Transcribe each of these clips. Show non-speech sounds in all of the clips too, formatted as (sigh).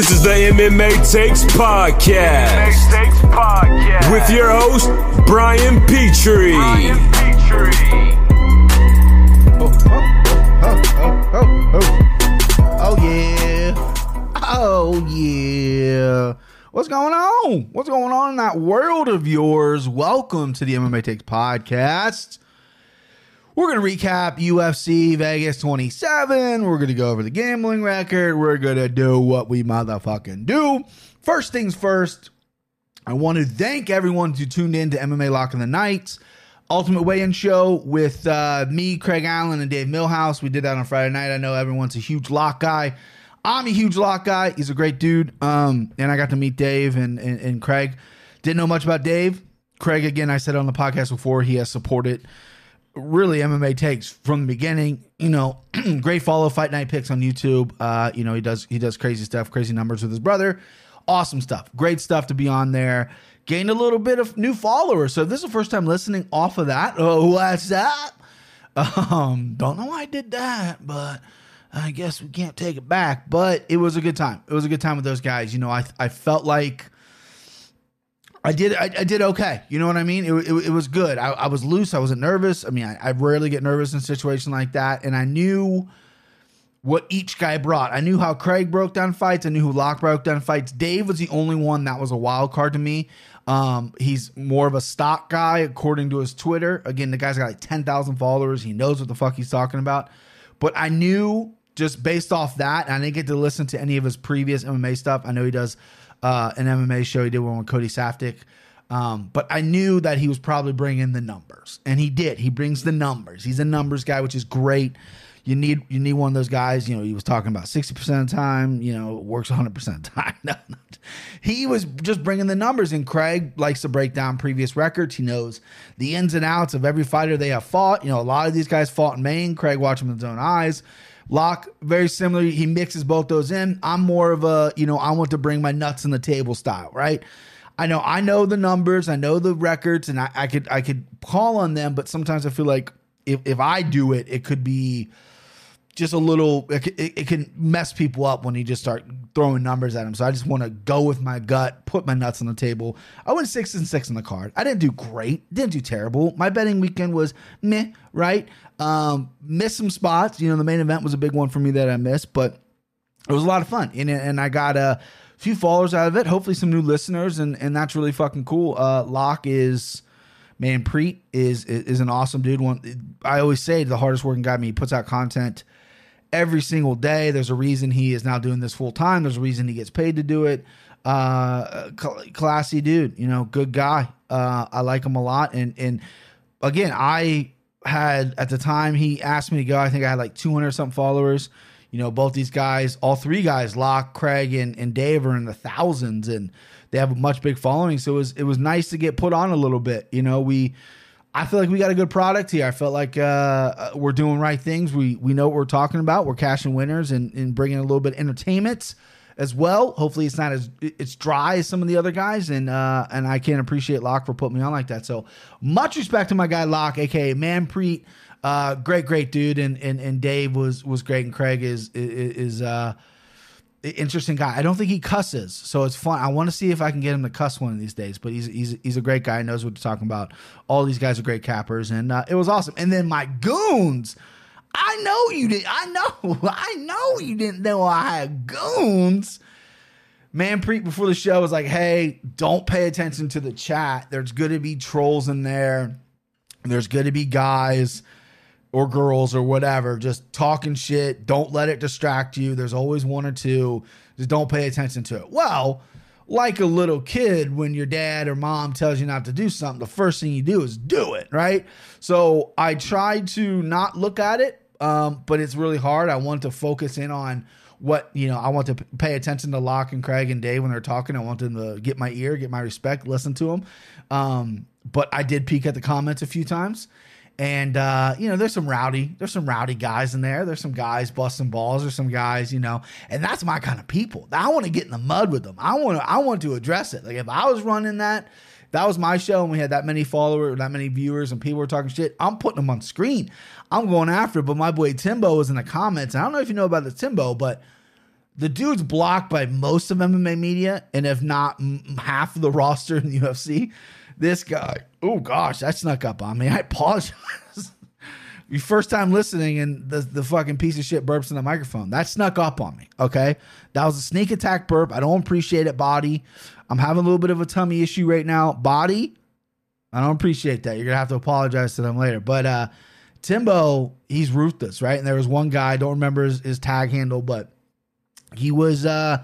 This is the MMA Takes Podcast. MMA Takes Podcast. With your host, Brian Petrie. Brian Petrie. Oh oh, oh, oh, oh, oh. Oh, yeah. Oh, yeah. What's going on? What's going on in that world of yours? Welcome to the MMA Takes Podcast. We're going to recap UFC Vegas 27. We're going to go over the gambling record. We're going to do what we motherfucking do. First things first, I want to thank everyone who tuned in to MMA Lock in the Nights. Ultimate Weigh-In Show with uh, me, Craig Allen, and Dave Millhouse. We did that on Friday night. I know everyone's a huge lock guy. I'm a huge lock guy. He's a great dude. Um, and I got to meet Dave and, and, and Craig. Didn't know much about Dave. Craig, again, I said on the podcast before, he has supported really MMA takes from the beginning. You know, (clears throat) great follow Fight Night picks on YouTube. Uh, you know, he does he does crazy stuff, crazy numbers with his brother. Awesome stuff. Great stuff to be on there. Gained a little bit of new followers. So if this is the first time listening off of that, oh, what's that? Um, don't know why I did that, but I guess we can't take it back. But it was a good time. It was a good time with those guys. You know, I I felt like I did I, I did okay. You know what I mean? It, it, it was good. I, I was loose. I wasn't nervous. I mean, I, I rarely get nervous in a situation like that. And I knew what each guy brought. I knew how Craig broke down fights. I knew who Locke broke down fights. Dave was the only one that was a wild card to me. Um, he's more of a stock guy, according to his Twitter. Again, the guy's got like 10,000 followers. He knows what the fuck he's talking about. But I knew just based off that, I didn't get to listen to any of his previous MMA stuff. I know he does uh, an MMA show. He did one with Cody Saftik. Um, but I knew that he was probably bringing the numbers, and he did. He brings the numbers. He's a numbers guy, which is great. You need you need one of those guys. You know, he was talking about sixty percent of the time. You know, works one hundred percent of the time. (laughs) He was just bringing the numbers, and Craig likes to break down previous records. He knows the ins and outs of every fighter they have fought. You know, a lot of these guys fought in Maine. Craig watched them with his own eyes. Locke, very similar. He mixes both those in. I'm more of a, you know, I want to bring my nuts on the table style, right? I know I know the numbers, I know the records, and I, I could I could call on them, but sometimes I feel like if, if I do it, it could be just a little it, it, can mess people up when you just start throwing numbers at them. So I just want to go with my gut, put my nuts on the table. I went six and six on the card. I didn't do great, didn't do terrible. My betting weekend was meh, right? Um, missed some spots. You know, the main event was a big one for me that I missed, but it was a lot of fun, and and I got a few followers out of it. Hopefully, some new listeners, and and that's really fucking cool. Uh, Locke is. Man, Preet is is an awesome dude. One, I always say the hardest working guy. I mean, he puts out content every single day. There's a reason he is now doing this full time. There's a reason he gets paid to do it. Uh, cl- classy dude, you know, good guy. Uh, I like him a lot. And and again, I had at the time he asked me to go. I think I had like 200 something followers. You know, both these guys, all three guys, Locke, Craig, and, and Dave, are in the thousands, and they have a much big following. So it was it was nice to get put on a little bit. You know, we I feel like we got a good product here. I felt like uh, we're doing right things. We we know what we're talking about. We're cashing winners and, and bringing a little bit of entertainment as well. Hopefully, it's not as it's dry as some of the other guys, and uh, and I can't appreciate Locke for putting me on like that. So much respect to my guy Locke, aka Manpreet. Uh, great, great dude, and and and Dave was was great, and Craig is is, is uh, interesting guy. I don't think he cusses, so it's fun. I want to see if I can get him to cuss one of these days. But he's he's he's a great guy. Knows what to talking about. All these guys are great cappers, and uh, it was awesome. And then my goons. I know you did. I know. (laughs) I know you didn't know I had goons. Man, Manpreet before the show was like, "Hey, don't pay attention to the chat. There's going to be trolls in there. There's going to be guys." Or girls or whatever just talking shit. Don't let it distract you. There's always one or two. Just don't pay attention to it. Well, like a little kid, when your dad or mom tells you not to do something, the first thing you do is do it, right? So I tried to not look at it, um, but it's really hard. I want to focus in on what you know. I want to pay attention to Locke and Craig and Dave when they're talking. I want them to get my ear, get my respect, listen to them. Um, but I did peek at the comments a few times. And uh, you know, there's some rowdy, there's some rowdy guys in there. There's some guys busting balls, or some guys, you know, and that's my kind of people. I want to get in the mud with them. I want to, I want to address it. Like if I was running that, that was my show, and we had that many followers, that many viewers, and people were talking shit. I'm putting them on screen. I'm going after it. But my boy Timbo was in the comments. I don't know if you know about the Timbo, but the dude's blocked by most of MMA media, and if not half of the (laughs) roster in the UFC. This guy, oh gosh, that snuck up on me. I apologize. (laughs) Your first time listening, and the the fucking piece of shit burps in the microphone. That snuck up on me. Okay, that was a sneak attack burp. I don't appreciate it, body. I'm having a little bit of a tummy issue right now, body. I don't appreciate that. You're gonna have to apologize to them later. But uh Timbo, he's ruthless, right? And there was one guy, I don't remember his, his tag handle, but he was uh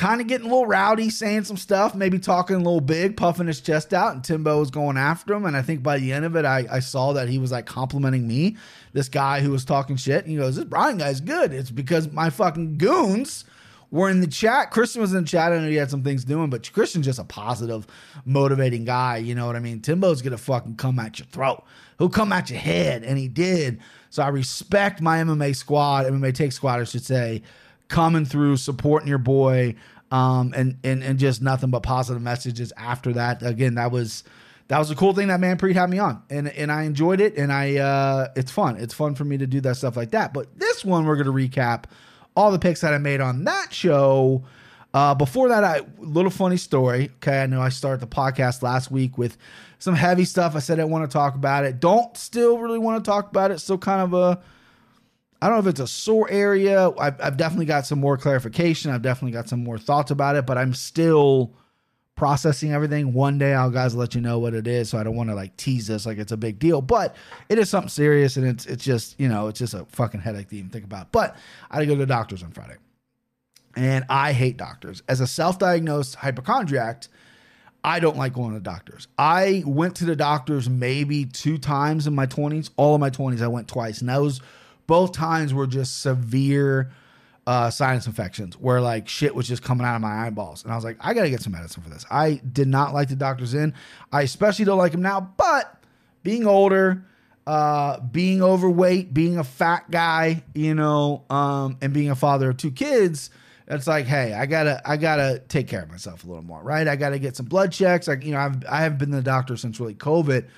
kind of getting a little rowdy, saying some stuff, maybe talking a little big, puffing his chest out, and Timbo was going after him. And I think by the end of it, I, I saw that he was like complimenting me, this guy who was talking shit. And he goes, This Brian guy's good. It's because my fucking goons were in the chat. Christian was in the chat. I know he had some things doing, but Christian's just a positive, motivating guy. You know what I mean? Timbo's gonna fucking come at your throat. He'll come at your head, and he did. So I respect my MMA squad, MMA take squad, I should say, coming through, supporting your boy, um, and and and just nothing but positive messages after that. Again, that was that was a cool thing that Manpreet had me on, and and I enjoyed it, and I uh, it's fun. It's fun for me to do that stuff like that. But this one, we're gonna recap all the picks that I made on that show. Uh, before that, I little funny story. Okay, I know I started the podcast last week with some heavy stuff. I said I want to talk about it. Don't still really want to talk about it. Still kind of a I don't know if it's a sore area. I've, I've definitely got some more clarification. I've definitely got some more thoughts about it, but I'm still processing everything. One day I'll guys let you know what it is. So I don't want to like tease this like it's a big deal, but it is something serious and it's it's just, you know, it's just a fucking headache to even think about. But I had to go to the doctors on Friday. And I hate doctors. As a self-diagnosed hypochondriac, I don't like going to doctors. I went to the doctors maybe two times in my 20s. All of my 20s I went twice. And those both times were just severe uh, sinus infections where like shit was just coming out of my eyeballs. And I was like, I got to get some medicine for this. I did not like the doctors in. I especially don't like them now. But being older, uh, being overweight, being a fat guy, you know, um, and being a father of two kids, it's like, hey, I gotta, I gotta take care of myself a little more, right? I gotta get some blood checks. Like, you know, I've, I haven't been to the doctor since really COVID.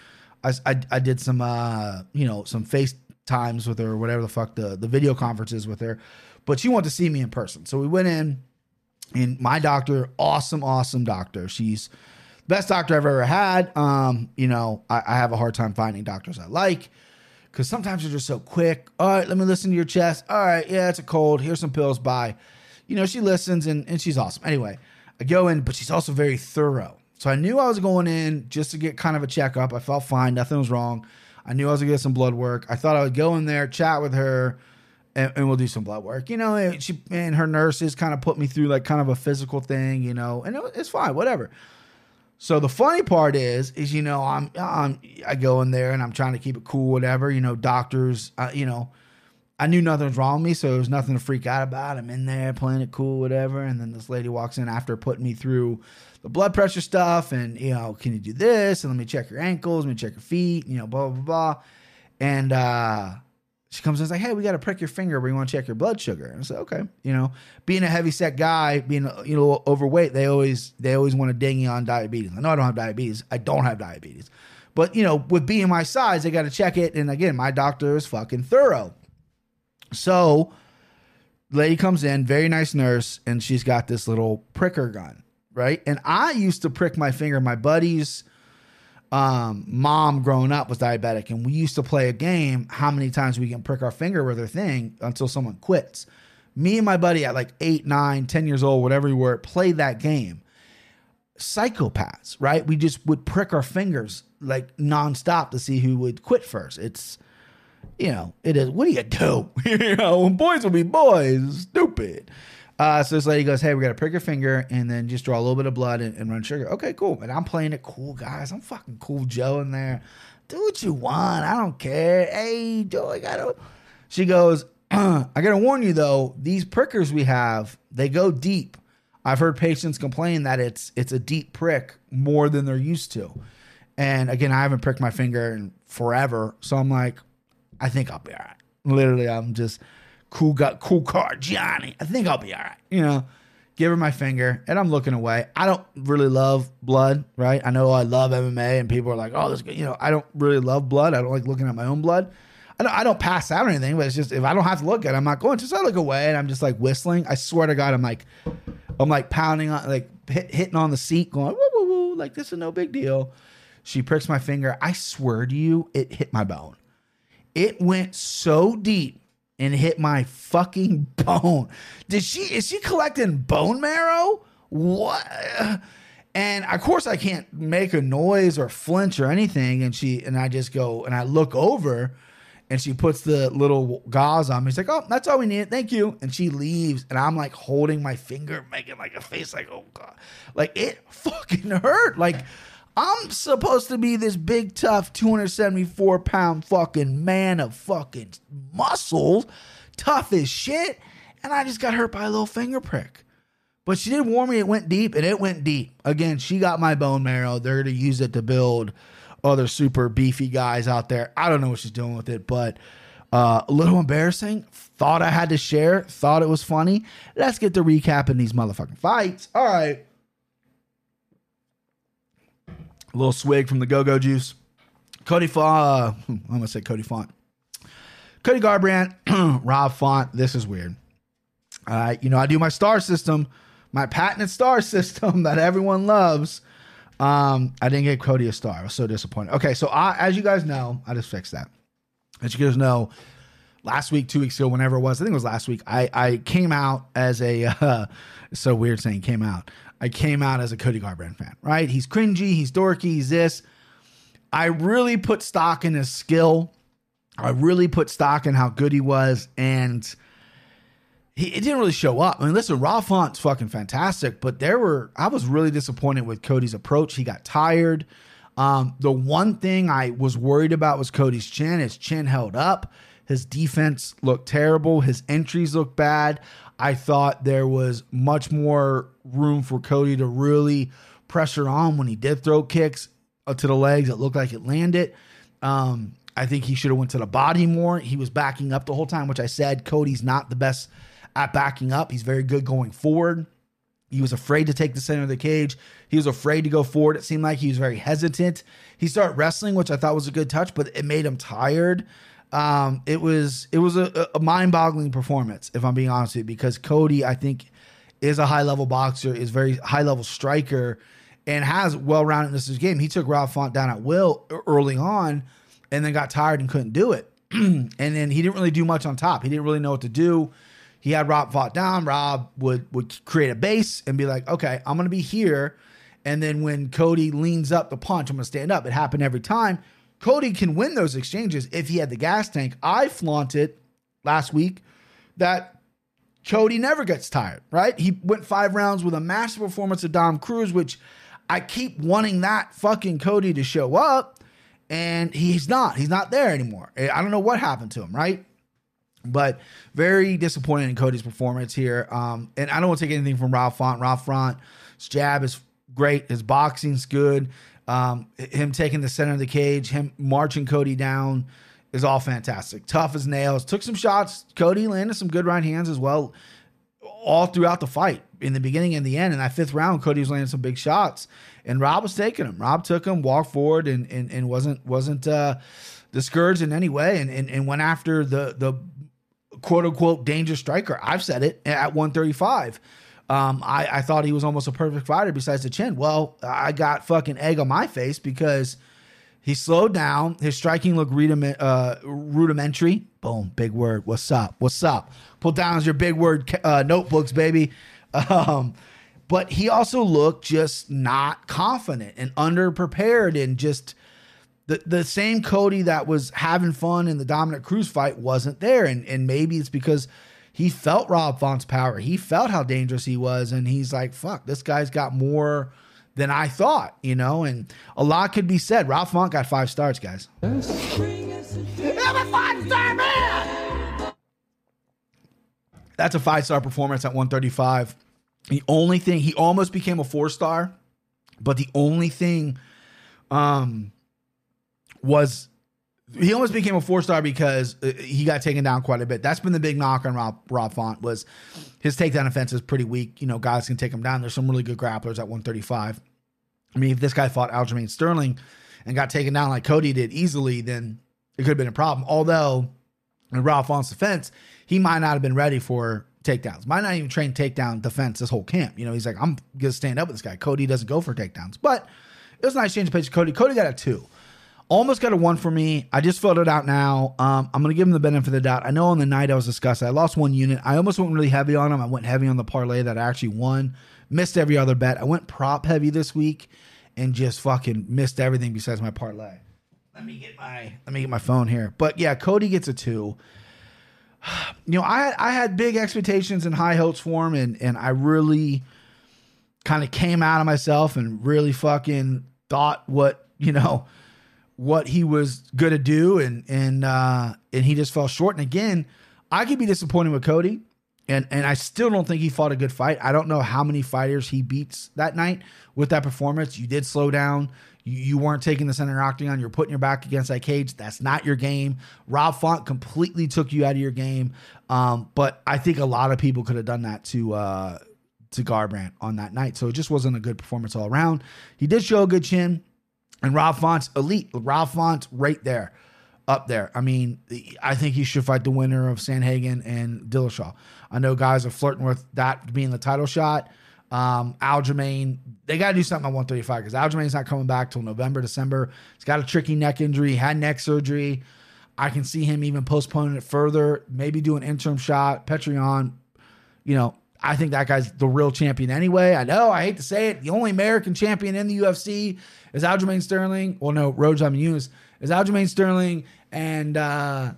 I, I, I did some, uh, you know, some face times with her, or whatever the fuck the the video conferences with her, but she wanted to see me in person. So we went in, and my doctor, awesome, awesome doctor. She's the best doctor I've ever had. Um, you know, I, I have a hard time finding doctors I like because sometimes they're just so quick. All right, let me listen to your chest. All right, yeah, it's a cold. Here's some pills. Bye. You know, she listens and, and she's awesome. Anyway, I go in, but she's also very thorough. So I knew I was going in just to get kind of a checkup. I felt fine. Nothing was wrong. I knew I was gonna get some blood work. I thought I would go in there, chat with her, and, and we'll do some blood work. You know, and she and her nurses kind of put me through like kind of a physical thing, you know, and it, it's fine, whatever. So the funny part is, is you know, I'm, I'm I go in there and I'm trying to keep it cool, whatever. You know, doctors, uh, you know, I knew nothing was wrong with me, so there was nothing to freak out about. I'm in there playing it cool, whatever. And then this lady walks in after putting me through the blood pressure stuff, and you know, can you do this? And let me check your ankles, let me check your feet, you know, blah blah blah. And uh, she comes in and like, "Hey, we got to prick your finger. We want to check your blood sugar." And I said, "Okay." You know, being a heavy set guy, being you know overweight, they always they always want to ding you on diabetes. I know I don't have diabetes. I don't have diabetes, but you know, with being my size, they got to check it. And again, my doctor is fucking thorough. So, lady comes in, very nice nurse, and she's got this little pricker gun, right? And I used to prick my finger. My buddy's um, mom growing up was diabetic, and we used to play a game how many times we can prick our finger with her thing until someone quits. Me and my buddy at like eight, nine, ten years old, whatever we were, played that game. Psychopaths, right? We just would prick our fingers like nonstop to see who would quit first. It's you know, it is. What do you do? (laughs) you know, boys will be boys. Stupid. Uh, so this lady goes, "Hey, we got to prick your finger and then just draw a little bit of blood and, and, run sugar." Okay, cool. And I'm playing it cool, guys. I'm fucking cool, Joe, in there. Do what you want. I don't care. Hey, Joe, I gotta. (clears throat) She goes, (clears throat) "I gotta warn you though. These prickers we have, they go deep. I've heard patients complain that it's it's a deep prick more than they're used to. And again, I haven't pricked my finger in forever, so I'm like, I think I'll be all right. Literally, I'm just cool got cool car Johnny. I think I'll be all right. You know, give her my finger and I'm looking away. I don't really love blood, right? I know I love MMA and people are like, oh, this, you know, I don't really love blood. I don't like looking at my own blood. I don't, I don't pass out or anything, but it's just if I don't have to look at it, I'm not going to. So I look away and I'm just like whistling. I swear to God, I'm like, I'm like pounding on, like hit, hitting on the seat, going woo woo woo, like this is no big deal. She pricks my finger. I swear to you, it hit my bone. It went so deep and hit my fucking bone. Did she? Is she collecting bone marrow? What? And of course, I can't make a noise or flinch or anything. And she and I just go and I look over, and she puts the little gauze on me. She's like, "Oh, that's all we need. Thank you." And she leaves, and I'm like holding my finger, making like a face, like, "Oh god," like it (laughs) fucking hurt. Like I'm supposed to be this big, tough, 274 pound fucking man of fucking muscles, tough as shit, and I just got hurt by a little finger prick. But she did warn me it went deep, and it went deep. Again, she got my bone marrow. They're going to use it to build other super beefy guys out there. I don't know what she's doing with it, but uh, a little embarrassing. Thought I had to share. Thought it was funny. Let's get to recapping these motherfucking fights. All right. A little swig from the Go Go Juice. Cody Font. Uh, I'm gonna say Cody Font. Cody Garbrandt, (clears throat) Rob Font. This is weird. All right, you know I do my star system, my patented star (laughs) system that everyone loves. Um, I didn't get Cody a star. I was so disappointed. Okay, so I, as you guys know, I just fixed that. As you guys know, last week, two weeks ago, whenever it was, I think it was last week. I I came out as a (laughs) uh, so weird saying came out. I came out as a Cody Garbrandt fan. Right? He's cringy. He's dorky. He's this. I really put stock in his skill. I really put stock in how good he was, and he it didn't really show up. I mean, listen, Rob Font's fucking fantastic, but there were I was really disappointed with Cody's approach. He got tired. Um, the one thing I was worried about was Cody's chin. His chin held up. His defense looked terrible. His entries looked bad. I thought there was much more room for Cody to really pressure on when he did throw kicks uh, to the legs. It looked like it landed. Um, I think he should have went to the body more. He was backing up the whole time, which I said Cody's not the best at backing up. He's very good going forward. He was afraid to take the center of the cage. He was afraid to go forward. It seemed like he was very hesitant. He started wrestling, which I thought was a good touch, but it made him tired. Um, it was it was a, a mind-boggling performance, if I'm being honest with you, because Cody, I think, is a high-level boxer, is very high-level striker, and has well-roundedness in his game. He took Rob Font down at will early on, and then got tired and couldn't do it. (clears throat) and then he didn't really do much on top. He didn't really know what to do he had Rob Font down. Rob would would create a base and be like, okay, I'm gonna be here. And then when Cody leans up the punch, I'm gonna stand up. It happened every time. Cody can win those exchanges if he had the gas tank. I flaunted last week that Cody never gets tired, right? He went five rounds with a massive performance of Dom Cruz, which I keep wanting that fucking Cody to show up, and he's not. He's not there anymore. I don't know what happened to him, right? But very disappointed in Cody's performance here. Um, and I don't want to take anything from Rob Font. Rob Font's jab is great. His boxing's good. Um, him taking the center of the cage, him marching Cody down is all fantastic. Tough as nails. Took some shots. Cody landed some good right hands as well, all throughout the fight, in the beginning and the end. In that fifth round, Cody was landing some big shots, and Rob was taking them. Rob took him, walked forward, and and, and wasn't wasn't uh, discouraged in any way, and, and and went after the the quote unquote dangerous striker. I've said it at 135. Um, I, I thought he was almost a perfect fighter besides the chin. Well, I got fucking egg on my face because he slowed down. His striking looked uh, rudimentary. Boom, big word. What's up? What's up? Pull down your big word uh, notebooks, baby. (laughs) Um, but he also looked just not confident and underprepared and just the the same Cody that was having fun in the Dominick Cruz fight wasn't there, and and maybe it's because he felt Rob Font's power. He felt how dangerous he was, and he's like, "Fuck, this guy's got more." Than I thought, you know, and a lot could be said. Rob Font got five stars, guys. That's a five star performance at 135. The only thing he almost became a four star, but the only thing um was he almost became a four star because uh, he got taken down quite a bit. That's been the big knock on Rob, Rob Font was his takedown offense is pretty weak. You know, guys can take him down. There's some really good grapplers at 135. I mean, if this guy fought Aljamain Sterling and got taken down like Cody did easily, then it could have been a problem. Although, in Rob Font's defense, he might not have been ready for takedowns. Might not even train takedown defense this whole camp. You know, he's like, I'm gonna stand up with this guy. Cody doesn't go for takedowns, but it was a nice change of pace. Cody, Cody got a two. Almost got a one for me. I just filled it out now. Um, I'm gonna give him the benefit of the doubt. I know on the night I was discussing, I lost one unit. I almost went really heavy on him. I went heavy on the parlay that I actually won. Missed every other bet. I went prop heavy this week and just fucking missed everything besides my parlay. Let me get my let me get my phone here. But yeah, Cody gets a two. (sighs) You know, I I had big expectations and high hopes for him, and and I really kind of came out of myself and really fucking thought what you know what he was gonna do, and and uh, and he just fell short. And again, I could be disappointed with Cody, and and I still don't think he fought a good fight. I don't know how many fighters he beats that night with that performance. You did slow down. You, you weren't taking the center octagon. You're putting your back against that cage. That's not your game. Rob Font completely took you out of your game. Um, but I think a lot of people could have done that to uh, to Garbrandt on that night. So it just wasn't a good performance all around. He did show a good chin, and Rob Font's elite. Rob Font's right there, up there. I mean, I think he should fight the winner of Sandhagen and Dillashaw. I know guys are flirting with that being the title shot. Um, Aljamain, they got to do something at 135 because Aljamain's not coming back till November, December. He's got a tricky neck injury, had neck surgery. I can see him even postponing it further, maybe do an interim shot. Petr you know, I think that guy's the real champion anyway. I know, I hate to say it. The only American champion in the UFC is Aljamain Sterling. Well, no, Rose Namajunas is Aljamain Sterling. And, uh,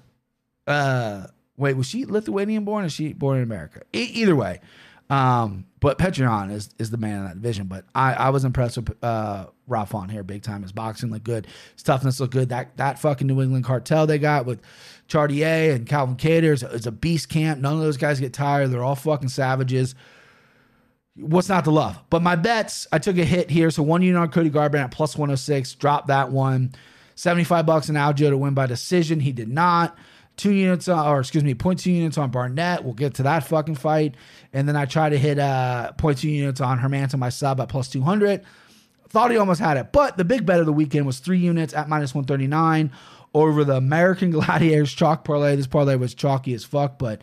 uh, wait, was she Lithuanian born or she born in America? E- either way. Um, but Petr Yan is is the man in that division. But I, I was impressed with uh, Rob Font here big time. His boxing looked good. His toughness looked good. That that fucking New England cartel they got with Chartier and Calvin Kattar is, is a beast camp. None of those guys get tired. They're all fucking savages. What's not to love? But my bets, I took a hit here. So one unit on Cody Garbrandt at plus 106. Dropped that one. 75 bucks in Algeo to win by decision. He did not two units on, or excuse me, point two units on Barnett. We'll get to that fucking fight. And then I try to hit uh point two units on Hermansson, my sub at plus 200. Thought he almost had it. But the big bet of the weekend was three units at minus 139 over the American (laughs) Gladiators chalk parlay. This parlay was chalky as fuck, but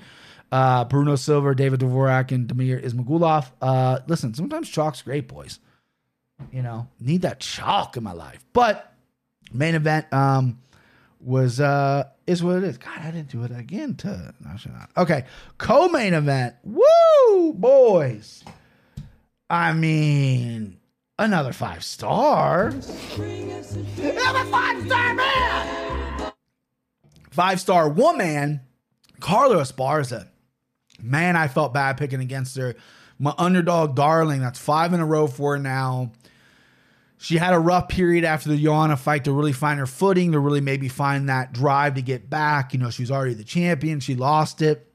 uh, Bruno Silva, David Dvorak, and Damir Ismagulov. Uh, listen, sometimes chalk's great, boys. You know, need that chalk in my life. But main event, um, was uh is what it is. God, I didn't do it again to no, not. Okay. Co-main event. Woo boys. I mean another five star. Another five star man. Five star woman, Carla Esparza. Man, I felt bad picking against her. My underdog darling. That's five in a row for now. She had a rough period after the Joanna fight to really find her footing, to really maybe find that drive to get back. You know, she was already the champion. She lost it.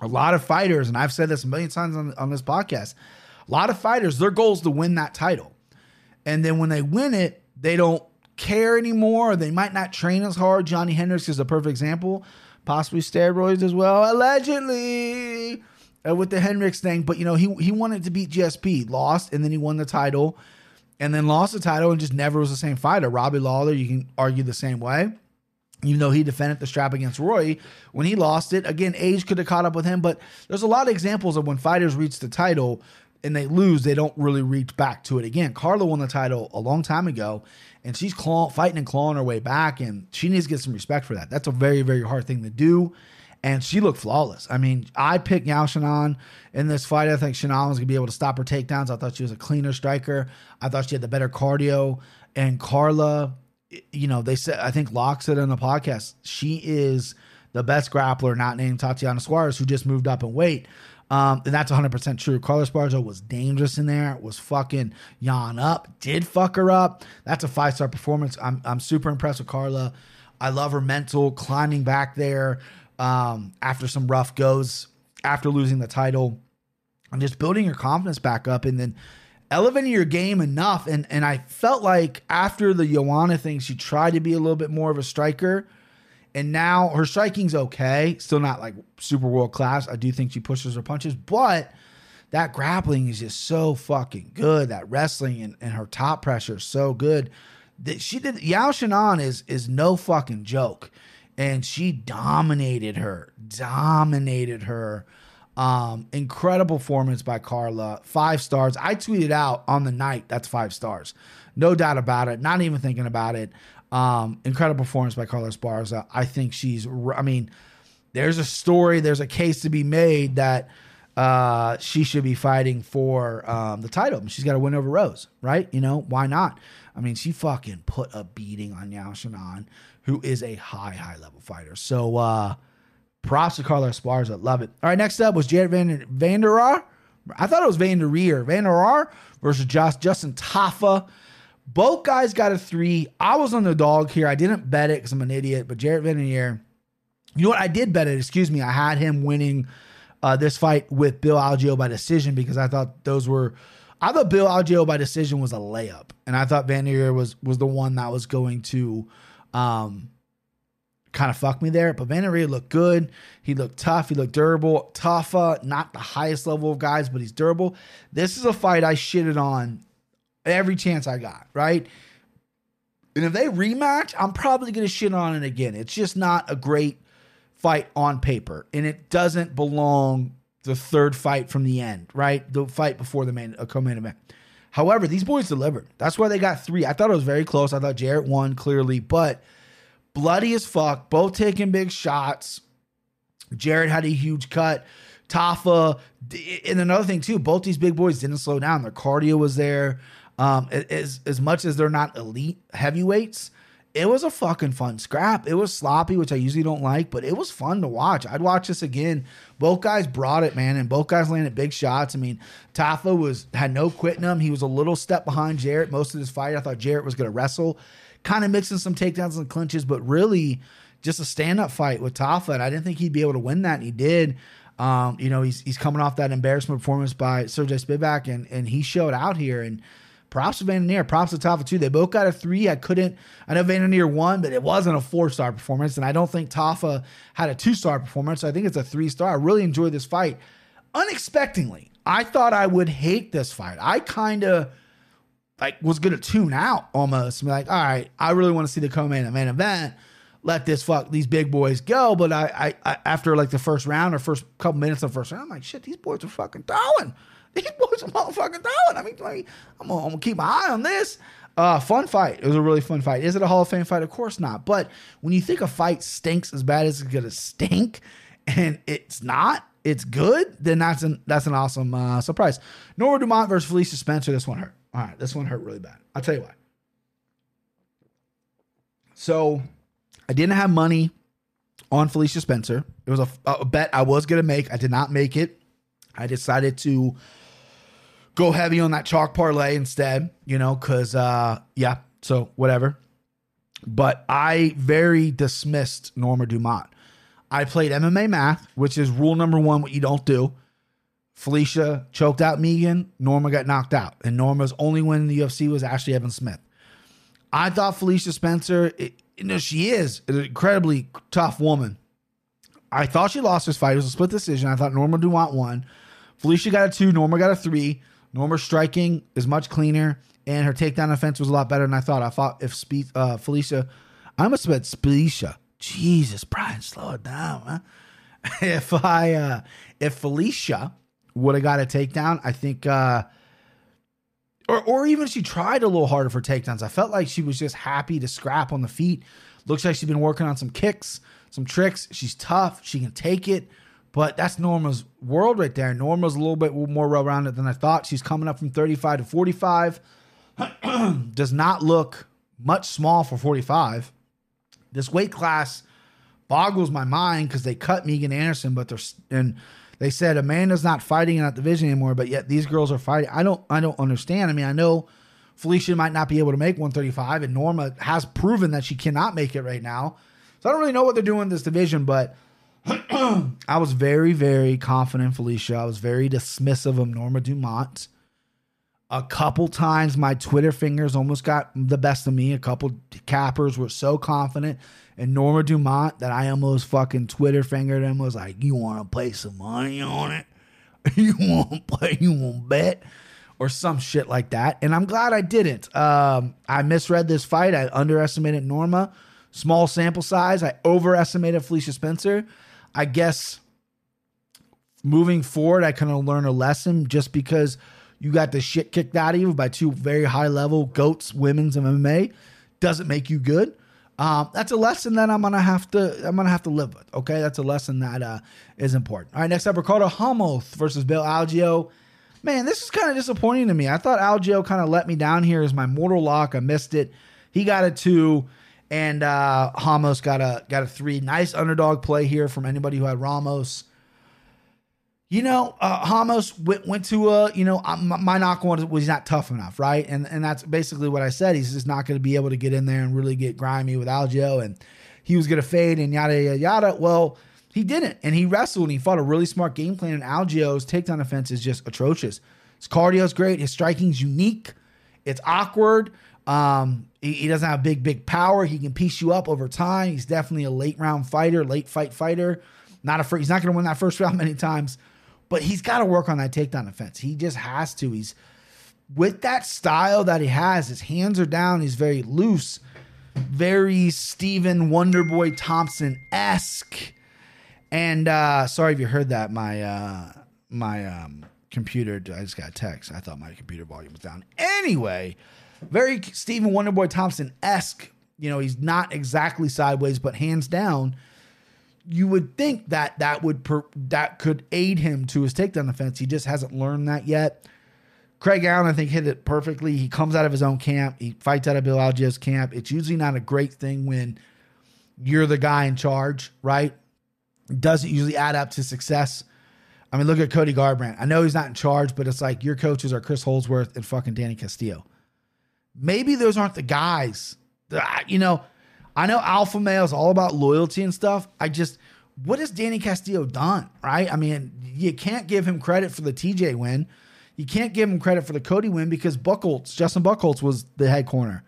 A lot of fighters, and I've said this a million times on, on this podcast, a lot of fighters, their goal is to win that title. And then when they win it, they don't care anymore. They might not train as hard. Johnny Hendricks is a perfect example. Possibly steroids as well, allegedly, uh, with the Hendricks thing. But, you know, he, he wanted to beat GSP, lost, and then he won the title and then lost the title and just never was the same fighter. Robbie Lawler, you can argue the same way. Even though he defended the strap against Roy, when he lost it, again, age could have caught up with him. But there's a lot of examples of when fighters reach the title and they lose, they don't really reach back to it again. Carlo won the title a long time ago, and she's claw, fighting and clawing her way back, and she needs to get some respect for that. That's a very, very hard thing to do and she looked flawless. I mean, I picked Yan Xiaonan in this fight. I think Shannon was gonna be able to stop her takedowns. I thought she was a cleaner striker. I thought she had the better cardio. And Carla, you know, they said I think Locke said in the podcast, she is the best grappler, not named Tatiana Suarez, who just moved up in weight. Um, and that's 100% true. Carla Esparza was dangerous in there, was fucking yawn up, did fuck her up. That's a five star performance. I'm, I'm super impressed with Carla. I love her mental, climbing back there um, after some rough goes, after losing the title, and just building your confidence back up, and then elevating your game enough. And and I felt like after the Joanna thing, she tried to be a little bit more of a striker. And now her striking's okay, still not like super world class. I do think she pushes her punches, but that grappling is just so fucking good. That wrestling and, and her top pressure is so good. That she did Yan Xiaonan is is no fucking joke. and she dominated her, dominated her. Um, incredible performance by Carla. Five stars. I tweeted out on the night that's five stars. No doubt about it. Not even thinking about it. Um, incredible performance by Carla Esparza. I think she's, I mean, there's a story, there's a case to be made that uh, she should be fighting for um, the title. She's got to win over Rose, right? You know, why not? I mean, she fucking put a beating on Yan Xiaonan, who is a high, high level fighter. So, uh, props to Carla Esparza. Love it. All right, next up was Jared Van, Vanderaa. I thought it was Van der Reer. Vanderaa versus Josh, Justin Tafa. Both guys got a three. I was on the dog here. I didn't bet it because I'm an idiot, but Jared Van der Reer. You know what? I did bet it. Excuse me. I had him winning uh, this fight with Bill Algeo by decision because I thought those were. I thought Bill Algeo by decision was a layup, and I thought Van der Reer was was the one that was going to um, kind of fuck me there. But Van der looked good. He looked tough. He looked durable. Tafa, not the highest level of guys, but he's durable. This is a fight I shitted on every chance I got, right? And if they rematch, I'm probably going to shit on it again. It's just not a great fight on paper, and it doesn't belong the third fight from the end, right? The fight before the main a co-main event. However, these boys delivered. That's why they got three. I thought it was very close. I thought Jarrett won clearly, but bloody as fuck. Both taking big shots. Jarrett had a huge cut. Tafa, and another thing too, both these big boys didn't slow down. Their cardio was there. Um, as as much as they're not elite heavyweights, it was a fucking fun scrap. It was sloppy, which I usually don't like, but it was fun to watch. I'd watch this again. Both guys brought it, man, and both guys landed big shots. I mean, Tafa was had no quitting him. He was a little step behind Jarrett most of this fight. I thought Jarrett was going to wrestle, kind of mixing some takedowns and clinches, but really just a stand up fight with Tafa. And I didn't think he'd be able to win that, and he did. Um, you know, he's he's coming off that embarrassment performance by Sergey Spivak, and and he showed out here and. Props to Van der props to Tafa too. They both got a three. I couldn't. I know Van der won, but it wasn't a four star performance, and I don't think Tafa had a two star performance. So I think it's a three star. I really enjoyed this fight. Unexpectedly, I thought I would hate this fight. I kind of like was gonna tune out almost. Be like, all right, I really want to see the co-main main event. Let this fuck these big boys go. But I, I, I after like the first round or first couple minutes of the first round, I'm like, shit, these boys are fucking throwing. (laughs) These boys are motherfucking throwing. I mean, like, I'm, gonna, I'm gonna keep my eye on this. Uh, fun fight. It was a really fun fight. Is it a Hall of Fame fight? Of course not. But when you think a fight stinks as bad as it's gonna stink, (laughs) and it's not, it's good, then that's an that's an awesome uh, surprise. Norma Dumont versus Felicia Spencer. This one hurt. All right, this one hurt really bad. I'll tell you why. So, I didn't have money on Felicia Spencer. It was a, a bet I was gonna make. I did not make it. I decided to go heavy on that chalk parlay instead, you know, because, uh, yeah, so whatever. But I very dismissed Norma Dumont. I played MMA math, which is rule number one, what you don't do. Felicia choked out Megan. Norma got knocked out. And Norma's only win in the UFC was Ashlee Evans Smith. I thought Felicia Spencer, it, you know, she is an incredibly tough woman. I thought she lost this fight. It was a split decision. I thought Norma Dumont won. Felicia got a two. Norma got a three. Norma's striking is much cleaner, and her takedown offense was a lot better than I thought. I thought if Spe- uh, Felicia, I must have said Felicia. Jesus, Brian, slow it down, man. (laughs) if I, uh, if Felicia would have got a takedown, I think, uh, or or even she tried a little harder for takedowns. I felt like she was just happy to scrap on the feet. Looks like she's been working on some kicks, some tricks. She's tough. She can take it. But that's Norma's world right there. Norma's a little bit more well rounded than I thought. She's coming up from 35 to 45. (clears throat) Does not look much small for 45. This weight class boggles my mind because they cut Megan Anderson, but they're and they said Amanda's not fighting in that division anymore, but yet these girls are fighting. I don't I don't understand. I mean, I know Felicia might not be able to make 135, and Norma has proven that she cannot make it right now. So I don't really know what they're doing in this division, but (clears throat) I was very, very confident Felicia. I was very dismissive of Norma Dumont. A couple times my Twitter fingers almost got the best of me. A couple cappers were so confident in Norma Dumont that I almost fucking Twitter fingered him. Was like, "You want to play some money on it? (laughs) You want to play? You want to bet?" Or some shit like that. And I'm glad I didn't. Um, I misread this fight. I underestimated Norma. Small sample size. I overestimated Felicia Spencer. I guess moving forward, I kind of learned a lesson just because you got the shit kicked out of you by two very high level goats, women's MMA, doesn't make you good. Um, that's a lesson that I'm gonna have to I'm gonna have to live with. Okay, that's a lesson that uh, is important. All right, next up, Ricardo Ramos versus Bill Algeo. Man, this is kind of disappointing to me. I thought Algeo kind of let me down here as my mortal lock. I missed it. He got a two, and uh, Ramos got a got a three. Nice underdog play here from anybody who had Ramos. You know, uh, Ramos went, went to a, you know, my, knock on was he's not tough enough, right? And and that's basically what I said. He's just not going to be able to get in there and really get grimy with Algeo, and he was going to fade and yada yada yada. Well, he didn't, and he wrestled and he fought a really smart game plan. And Algeo's takedown defense is just atrocious. His cardio's great. His striking's unique. It's awkward. Um, he, he doesn't have big big power. He can piece you up over time. He's definitely a late round fighter, late fight fighter. Not afraid. He's not going to win that first (laughs) round many times but he's got to work on that takedown defense. He just has to. He's with that style that he has. His hands are down. He's very loose, very Stephen Wonderboy Thompson esque. And uh, sorry if you heard that. My uh, my um, computer. I just got a text. I thought my computer volume was down. Anyway, very Stephen Wonderboy Thompson esque. You know, he's not exactly sideways, but hands down you would think that that would per, that could aid him to his takedown defense. He just hasn't learned that yet. Craig Allen, I think, hit it perfectly. He comes out of his own camp. He fights out of Bill Algeo's camp. It's usually not a great thing when you're the guy in charge, right? doesn't usually add up to success. I mean, look at Cody Garbrandt. I know he's not in charge, but it's like your coaches are Chris Holdsworth and fucking Danny Castillo. Maybe those aren't the guys. That, you know, I know alpha male is all about loyalty and stuff. I just, what has Danny Castillo done? Right? I mean, you can't give him credit for the TJ win. You can't give him credit for the Cody win because Buchholz, Justin Buchholz was the head corner.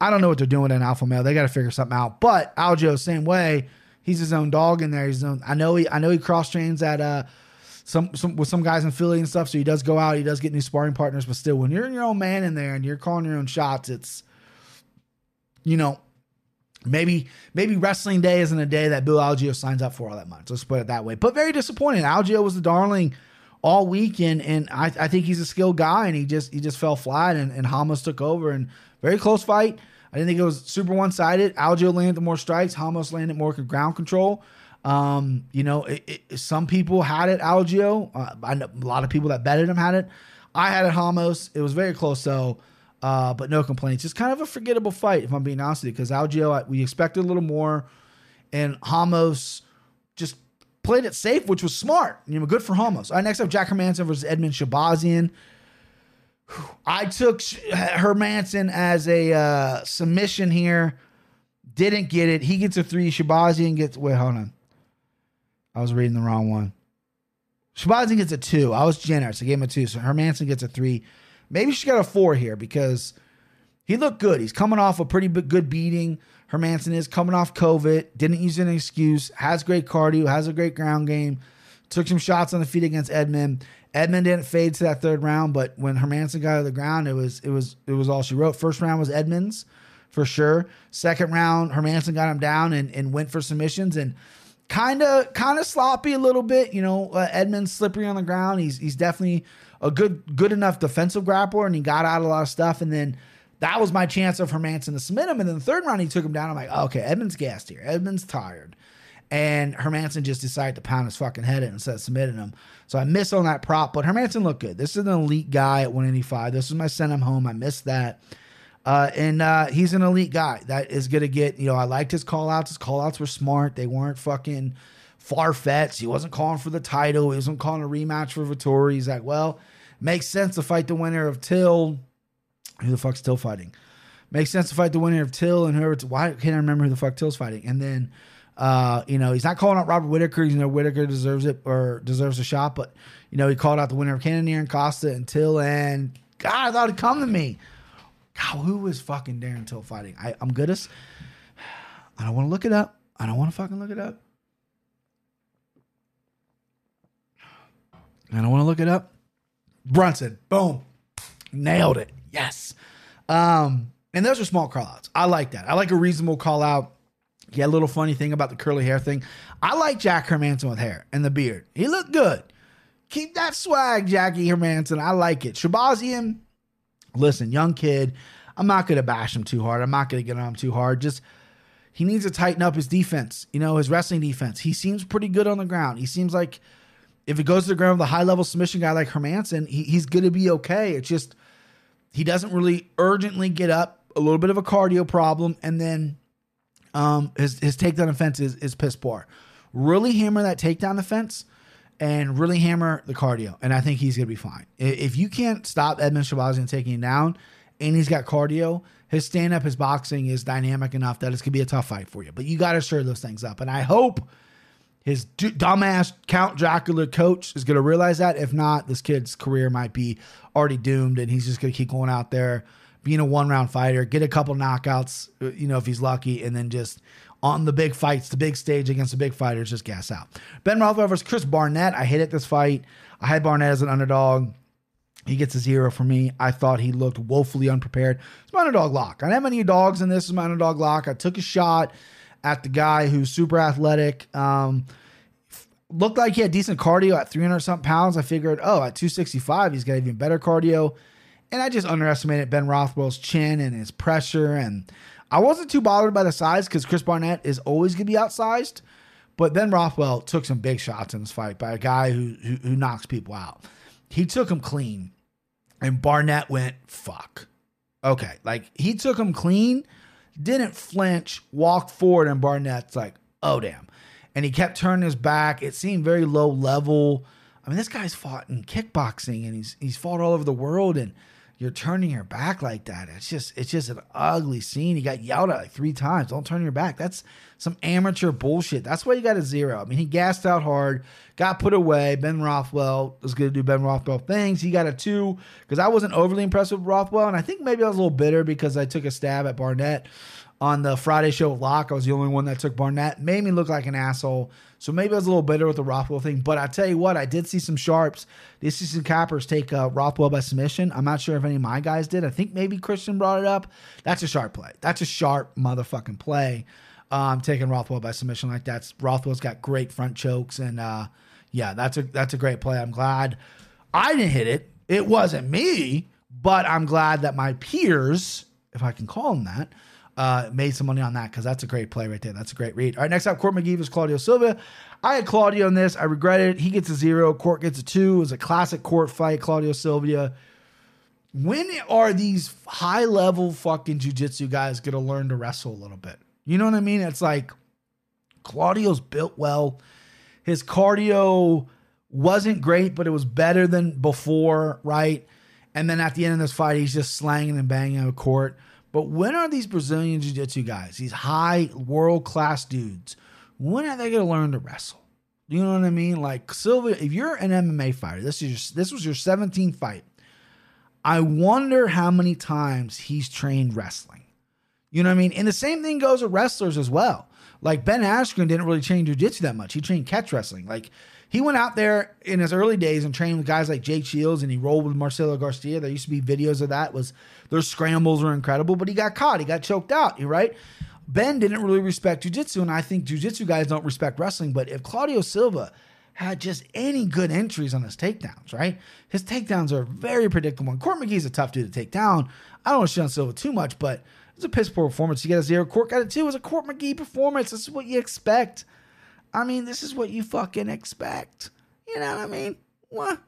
I don't know what they're doing in alpha male. They got to figure something out. But Algeo, same way, he's his own dog in there. He's own, I know he, I know he cross trains at uh some, some with some guys in Philly and stuff. So he does go out. He does get new sparring partners. But still, when you're your own man in there and you're calling your own shots, it's you know Maybe maybe wrestling day isn't a day that Bill Algeo signs up for all that much. Let's put it that way. But very disappointing. Algeo was the darling all weekend, and I, I think he's a skilled guy, and he just he just fell flat, and, and Ramos took over, and very close fight. I didn't think it was super one sided. Algeo landed more strikes. Ramos landed more ground control. Um, you know, it, it, some people had it Algeo. Uh, I know a lot of people that betted him had it. I had it Ramos. It was very close though. Uh, but no complaints. It's kind of a forgettable fight, if I'm being honest with you, because Algeo, we expected a little more, and Ramos just played it safe, which was smart. You know, good for Ramos. All right, next up, Jack Hermansson versus Edmen Shahbazyan. I took Hermansson as a uh, submission here. Didn't get it. He gets a three. Shahbazyan gets. Wait, hold on. I was reading the wrong one. Shahbazyan gets a two. I was generous. I gave him a two. So Hermansson gets a three. Maybe she got a four here because he looked good. He's coming off a pretty good beating. Hermansson is coming off COVID, didn't use an excuse, has great cardio, has a great ground game, took some shots on the feet against Edmen. Edmen didn't fade to that third round, but when Hermansson got to the ground, it was it was it was all she wrote. First round was Edmen's for sure. Second round, Hermansson got him down and, and went for submissions and kind of kind of sloppy a little bit. You know, uh, slippery on the ground. He's he's definitely a good good enough defensive grappler, and he got out a lot of stuff. And then that was my chance of Hermansson to submit him. And then the third round, he took him down. I'm like, okay, Edmen's gassed here. Edmen's tired. And Hermansson just decided to pound his fucking head in instead of submitting him. So I missed on that prop, but Hermansson looked good. This is an elite guy at 185. This is my send him home. I missed that. Uh, and uh, he's an elite guy that is going to get, you know, I liked his call outs. His call outs were smart. They weren't fucking far fetched. He wasn't calling for the title. He wasn't calling a rematch for Vettori. He's like, well, makes sense to fight the winner of Till. Who the fuck's Till fighting? Makes sense to fight the winner of Till and whoever. Why can't I remember who the fuck Till's fighting? And then, uh, you know, he's not calling out Robert Whitaker. You know, Whitaker deserves it or deserves a shot, but you know, he called out the winner of Cannonier and Costa and Till. And God, I thought it'd come to me. God, who was fucking Darren Till fighting? I, I'm good as. I don't want to look it up. I don't want to fucking look it up. I don't want to look it up. Brunson. Boom. Nailed it. Yes. Um, And those are small call outs. I like that. I like a reasonable call out. Yeah, a little funny thing about the curly hair thing. I like Jack Hermansson with hair and the beard. He looked good. Keep that swag, Jackie Hermansson. I like it. Shahbazyan, listen, young kid. I'm not going to bash him too hard. I'm not going to get on him too hard. Just he needs to tighten up his defense, you know, his wrestling defense. He seems pretty good on the ground. He seems like if it goes to the ground with a high level submission guy like Hermansson, he, he's going to be okay. It's just he doesn't really urgently get up, a little bit of a cardio problem, and then um, his his takedown offense is, is piss poor. Really hammer that takedown offense and really hammer the cardio, and I think he's gonna be fine. If you can't stop Edmen Shahbazyan taking him down, and he's got cardio, his stand up, his boxing is dynamic enough that it's gonna be a tough fight for you. But you got to stir those things up, and I hope his d- dumbass Count Dracula coach is going to realize that. If not, this kid's career might be already doomed, and he's just going to keep going out there, being a one round fighter, get a couple knockouts, uh, you know, if he's lucky, and then just on the big fights, the big stage against the big fighters, just gas out. Ben Rothwell versus Chris Barnett. I hated this fight. I had Barnett as an underdog. He gets a zero for me. I thought he looked woefully unprepared. It's my underdog lock. I didn't have any dogs in this. Is my underdog lock. I took a shot at the guy who's super athletic. Um, looked like he had decent cardio at 300 something pounds. I figured, oh, at 265, he's got even better cardio. And I just underestimated Ben Rothwell's chin and his pressure. And I wasn't too bothered by the size because Chris Barnett is always going to be outsized. But Ben Rothwell took some big shots in this fight by a guy who, who, who knocks people out. He took him clean, and Barnett went, fuck. Okay. Like he took him clean didn't flinch, walked forward, and Barnett's like, oh, damn. And he kept turning his back. It seemed very low level. I mean, this guy's fought in kickboxing and he's he's fought all over the world and you're turning your back like that. It's just it's just an ugly scene. He got yelled at like three times. Don't turn your back. That's some amateur bullshit. That's why you got a zero. I mean, he gassed out hard, got put away. Ben Rothwell was going to do Ben Rothwell things. He got a two because I wasn't overly impressed with Rothwell, and I think maybe I was a little bitter because I took a stab at Barnett on the Friday show with Locke. I was the only one that took Barnett. Made me look like an asshole. So maybe I was a little bitter with the Rothwell thing. But I tell you what, I did see some sharps. Did see some cappers take uh, Rothwell by submission. I'm not sure if any of my guys did. I think maybe Christian brought it up. That's a sharp play. That's a sharp motherfucking play. Um, taking Rothwell by submission like that. Rothwell's got great front chokes, and uh, yeah, that's a that's a great play. I'm glad I didn't hit it. It wasn't me, but I'm glad that my peers, if I can call them that, uh, made some money on that because that's a great play right there. That's a great read. All right, next up, Court McGee versus Claudio Silva. I had Claudio on this. I regret it. He gets a zero. Court gets a two. It was a classic court fight. Claudio Silva. When are these high level fucking jujitsu guys going to learn to wrestle a little bit? You know what I mean? It's like Claudio's built well. His cardio wasn't great, but it was better than before, right? And then at the end of this fight, he's just slanging and banging out court. But when are these Brazilian Jiu Jitsu guys, these high world class dudes, when are they going to learn to wrestle? You know what I mean? Like Silva, if you're an MMA fighter, this is your, this was your 17th fight. I wonder how many times he's trained wrestling. You know what I mean? And the same thing goes with wrestlers as well. Like Ben Askren didn't really train jiu-jitsu that much. He trained catch wrestling. Like he went out there in his early days and trained with guys like Jake Shields and he rolled with Marcelo Garcia. There used to be videos of that. Was their scrambles were incredible, but he got caught. He got choked out. You right? Ben didn't really respect jiu-jitsu, and I think jiu-jitsu guys don't respect wrestling. But if Claudio Silva had just any good entries on his takedowns, right? His takedowns are very predictable. And Court McGee's a tough dude to take down. I don't want to shit on Silva too much, but it's a piss poor performance. You got a zero. Court got a two. It was a Court McGee performance. This is what you expect. I mean, this is what you fucking expect. You know what I mean? What?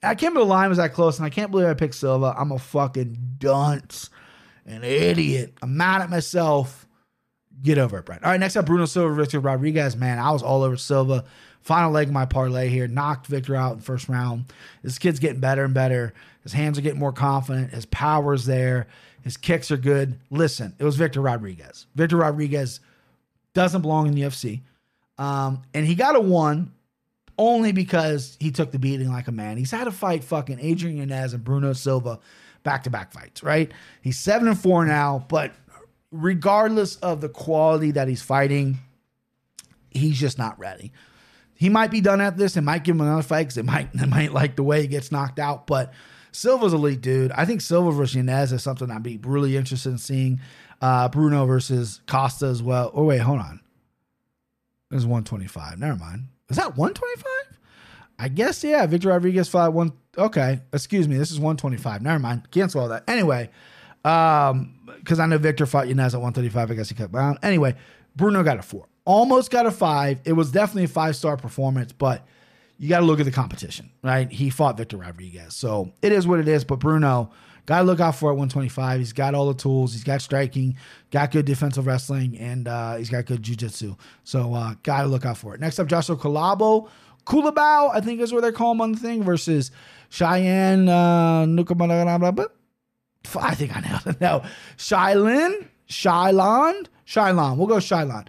I can't believe the line was that close, and I can't believe I picked Silva. I'm a fucking dunce, an idiot. I'm mad at myself. Get over it, Brent. All right, next up, Bruno Silva, Victor Rodriguez. Man, I was all over Silva. Final leg of my parlay here. Knocked Victor out in first round. This kid's getting better and better. His hands are getting more confident. His power's there. His kicks are good. Listen, it was Victor Rodriguez. Victor Rodriguez doesn't belong in the UFC. Um, and he got a one only because he took the beating like a man. He's had to fight fucking Adrian Yanez and Bruno Silva back to back fights, right? He's seven and four now, but regardless of the quality that he's fighting, he's just not ready. He might be done at this. It might give him another fight because it might, (laughs) it might like the way he gets knocked out, but Silva's elite, dude. I think Silva versus Yanez is something I'd be really interested in seeing. Uh, Bruno versus Costa as well. Oh, wait, hold on. There's 125. Never mind. Is that 125? I guess, yeah. Victor Rodriguez fought one. Okay. Excuse me. This is 125. Never mind. Cancel all that. Anyway, um, because I know Victor fought Yanez at 135. I guess he cut down. Anyway, Bruno got a four. Almost got a five. It was definitely a five star performance, but you got to look at the competition, right? He fought Victor Rodriguez. So it is what it is. But Bruno, got to look out for at 125. He's got all the tools. He's got striking, got good defensive wrestling, and uh, he's got good jiu-jitsu. So uh, got to look out for it. Next up, Joshua Culibao. Kulabao, I think is what they call him on the thing, versus Cheyenne uh, I think I nailed (laughs) it. No. Shylin, Shylon, Shylon. We'll go Shylon.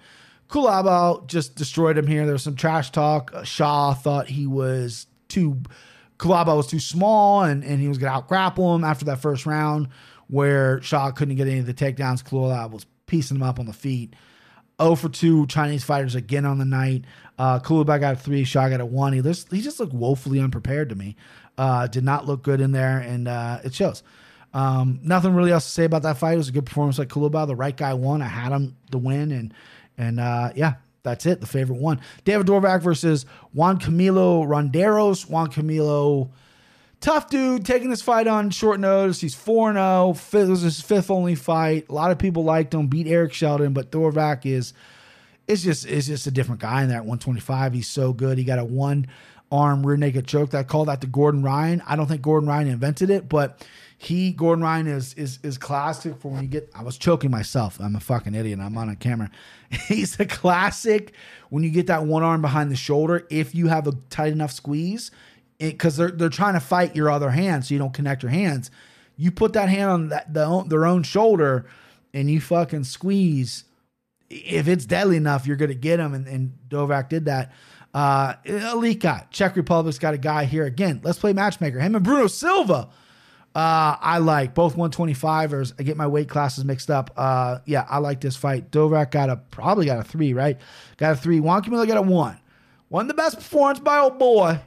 Culibao just destroyed him here. There was some trash talk. Uh, Shaw thought he was too, Culibao was too small and, and he was going to out grapple him after that first round where Shaw couldn't get any of the takedowns. Culibao was piecing him up on the feet. 0 for 2 Chinese fighters again on the night. Uh, Culibao got a 3, Shaw got a 1. He, just, he just looked woefully unprepared to me. Uh, did not look good in there, and uh, it shows. Um, nothing really else to say about that fight. It was a good performance by Culibao. The right guy won. I had him to win, and and uh, yeah, that's it. The favorite one. David Dorvac versus Juan Camilo Ronderos. Juan Camilo, tough dude, taking this fight on short notice. He's 4 0. This was his fifth only fight. A lot of people liked him, beat Eric Sheldon, but Dorvac is it's just it's just a different guy in there at 125. He's so good. He got a one arm rear naked choke. That called out to Gordon Ryan. I don't think Gordon Ryan invented it, but he Gordon Ryan is is is classic for when you get. I was choking myself. I'm a fucking idiot. I'm on a camera. (laughs) He's a classic when you get that one arm behind the shoulder. If you have a tight enough squeeze, because they're they're trying to fight your other hand, so you don't connect your hands. You put that hand on that the, their own shoulder, and you fucking squeeze. If it's deadly enough, you're gonna get them. And, and Dovak did that. Uh, Alika, Czech Republic's got a guy here again. Let's play matchmaker. Him and Bruno Silva uh, I like both 125ers. I get my weight classes mixed up. Uh, yeah, I like this fight. Dovrak got a probably got a three, right? Got a three. Juan Camilo got a one. One the best performance by old boy.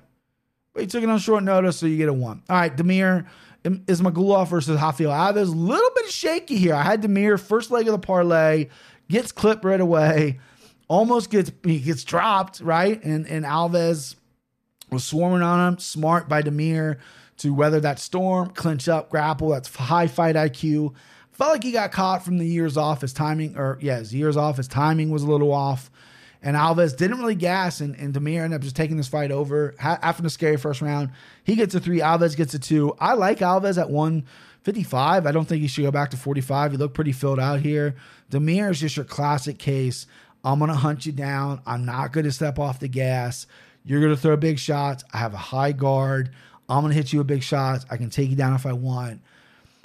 But he took it on short notice, so you get a one. All right, Damir Ismagulov versus Rafael Alves. A little bit shaky here. I had Damir first leg of the parlay, gets clipped right away, almost gets he gets dropped, right? And and Alves was swarming on him. Smart by Damir to weather that storm, clinch up, grapple. That's high fight IQ. Felt like he got caught from the years off. His timing, or yeah, his years off. His timing was a little off. And Alves didn't really gas, and, and Damir ended up just taking this fight over after the scary first round. He gets a three, Alves gets a two. I like Alves at 155. I don't think he should go back to 45. He looked pretty filled out here. Damir is just your classic case. I'm going to hunt you down. I'm not going to step off the gas. You're going to throw big shots. I have a high guard. I'm going to hit you with big shots. I can take you down if I want.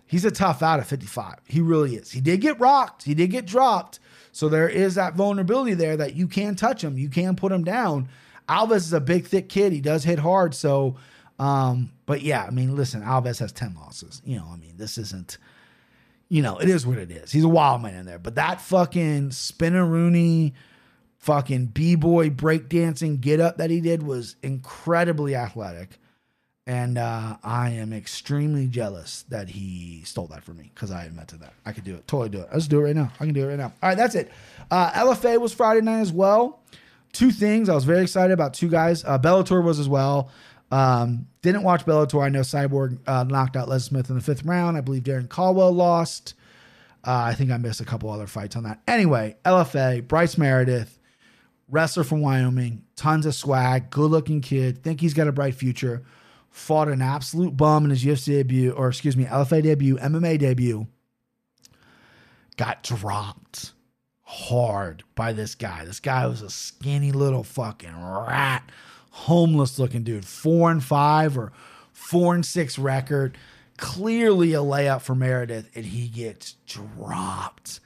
He's a tough out at 55. He really is. He did get rocked, he did get dropped. So there is that vulnerability there that you can touch him, you can put him down. Alves is a big, thick kid. He does hit hard. So, um, but yeah, I mean, listen, Alves has 10 losses. You know, I mean, this isn't, you know, it is what it is. He's a wild man in there. But that fucking Rooney, fucking B boy breakdancing get up that he did was incredibly athletic. And uh, I am extremely jealous that he stole that from me because I invented that. I could do it. Totally do it. Let's do it right now. I can do it right now. All right, that's it. Uh, LFA was Friday night as well. Two things. I was very excited about two guys. Uh, Bellator was as well. Um, didn't watch Bellator. I know Cyborg uh, knocked out Les Smith in the fifth round. I believe Darrion Caldwell lost. Uh, I think I missed a couple other fights on that. Anyway, LFA, Bryce Meredith, wrestler from Wyoming, tons of swag, good looking kid. Think he's got a bright future fought an absolute bum in his UFC debut, or excuse me, LFA debut, MMA debut. Got dropped hard by this guy. This guy was a skinny little fucking rat, homeless looking dude. Four and five or four and six record. Clearly a layup for Meredith, and he gets dropped.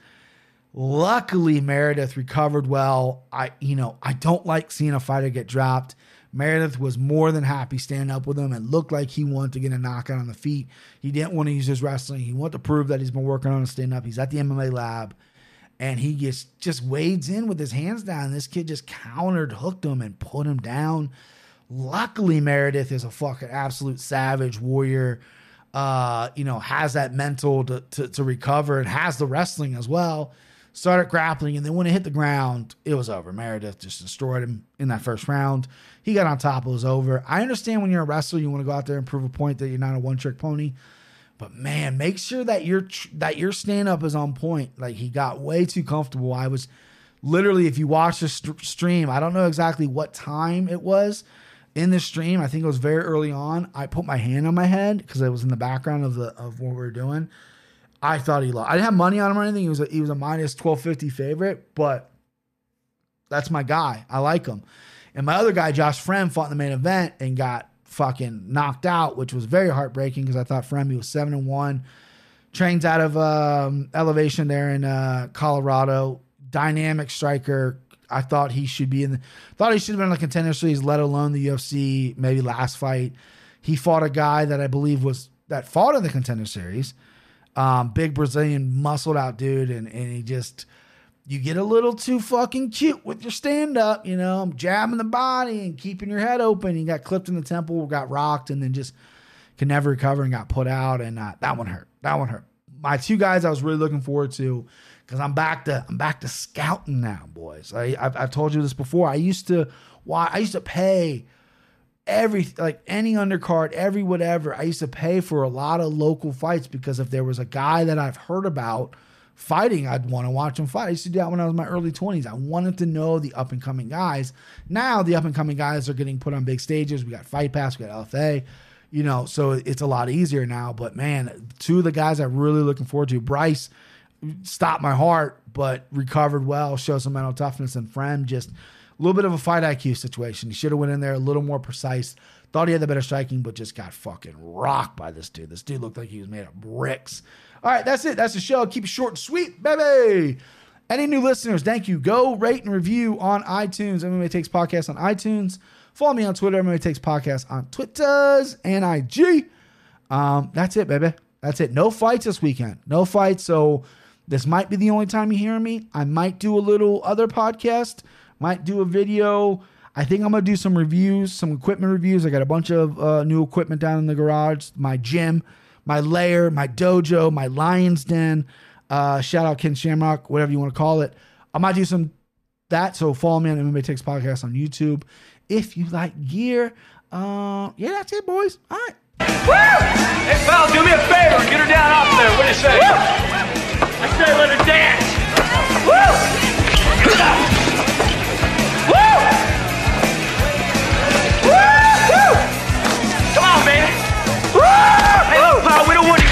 Luckily, Meredith recovered well. I, you know, I don't like seeing a fighter get dropped. Meredith was more than happy standing up with him and looked like he wanted to get a knockout on the feet. He didn't want to use his wrestling. He wanted to prove that he's been working on a stand up. He's at the MMA lab and he gets just wades in with his hands down. This kid just countered, hooked him, and put him down. Luckily, Meredith is a fucking absolute savage warrior. uh, you know, has that mental to, to, to recover and has the wrestling as well. Started grappling, and then when it hit the ground, it was over. Meredith just destroyed him in that first round. He got on top, it was over. I understand when you're a wrestler, you want to go out there and prove a point that you're not a one trick pony. But man, make sure that your that your stand up is on point. Like he got way too comfortable. I was literally, if you watch the st- stream, I don't know exactly what time it was in the stream. I think it was very early on. I put my hand on my head because it was in the background of the of what we were doing. I thought he lost. I didn't have money on him or anything. He was a, he was a minus twelve fifty favorite, but that's my guy. I like him. And my other guy, Josh Fremd, fought in the main event and got fucking knocked out, which was very heartbreaking because I thought Fremby was seven and one. Trains out of um, elevation there in uh, Colorado. Dynamic striker. I thought he should be in. The, thought he should have been in the contender series, let alone the UFC. Maybe last fight, he fought a guy that I believe was that fought in the contender series. Um, big Brazilian, muscled out dude, and and he just you get a little too fucking cute with your stand up, you know, I'm jabbing the body and keeping your head open. You got clipped in the temple, got rocked, and then just can never recover and got put out. And uh, that one hurt. That one hurt. My two guys I was really looking forward to because I'm back to I'm back to scouting now, boys. I, I've, I've told you this before. I used to why I used to pay every like any undercard, every whatever. I used to pay for a lot of local fights because if there was a guy that I've heard about fighting, I'd want to watch him fight. I used to do that when I was in my early 20s. I wanted to know the up and coming guys. Now the up and coming guys are getting put on big stages. We got Fight Pass, we got LFA, you know, so it's a lot easier now. But man, two of the guys I'm really looking forward to, Bryce stopped my heart, but recovered well, showed some mental toughness, and Fremd just a little bit of a fight IQ situation. He should have went in there a little more precise. Thought he had the better striking, but just got fucking rocked by this dude. This dude looked like he was made of bricks. All right, that's it. That's the show. Keep it short and sweet, baby. Any new listeners, thank you. Go rate and review on iTunes. MMA Takes Podcast on iTunes. Follow me on Twitter. MMA Takes Podcast on Twitters and IG. Um, that's it, baby. That's it. No fights this weekend. No fights. So this might be the only time you hear me. I might do a little other podcast. Might do a video. I think I'm gonna do some reviews, some equipment reviews. I got a bunch of uh, new equipment down in the garage. My gym, my lair, my dojo, my lion's den. Uh, shout out Ken Shamrock, whatever you want to call it. I might do some that. So follow me on MMA Takes Podcast on YouTube. If you like gear, uh, yeah, that's it, boys. All right. Hey, pal, do me a favor. Get her down off there. What do you say? I say let her dance. Woo! Woo! Hey, we don't want you.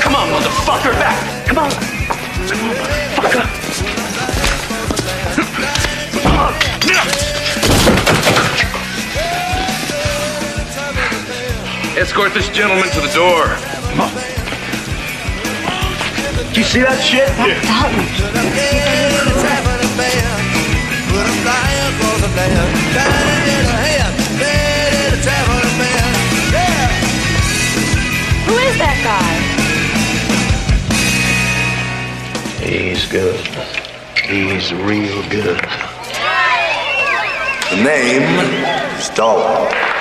Come on, motherfucker, back. Come on. Come on, motherfucker. Come on. Escort this gentleman to the door. Come on. Do you see that shit? Who He's good. He's real good. The name, is Stallone.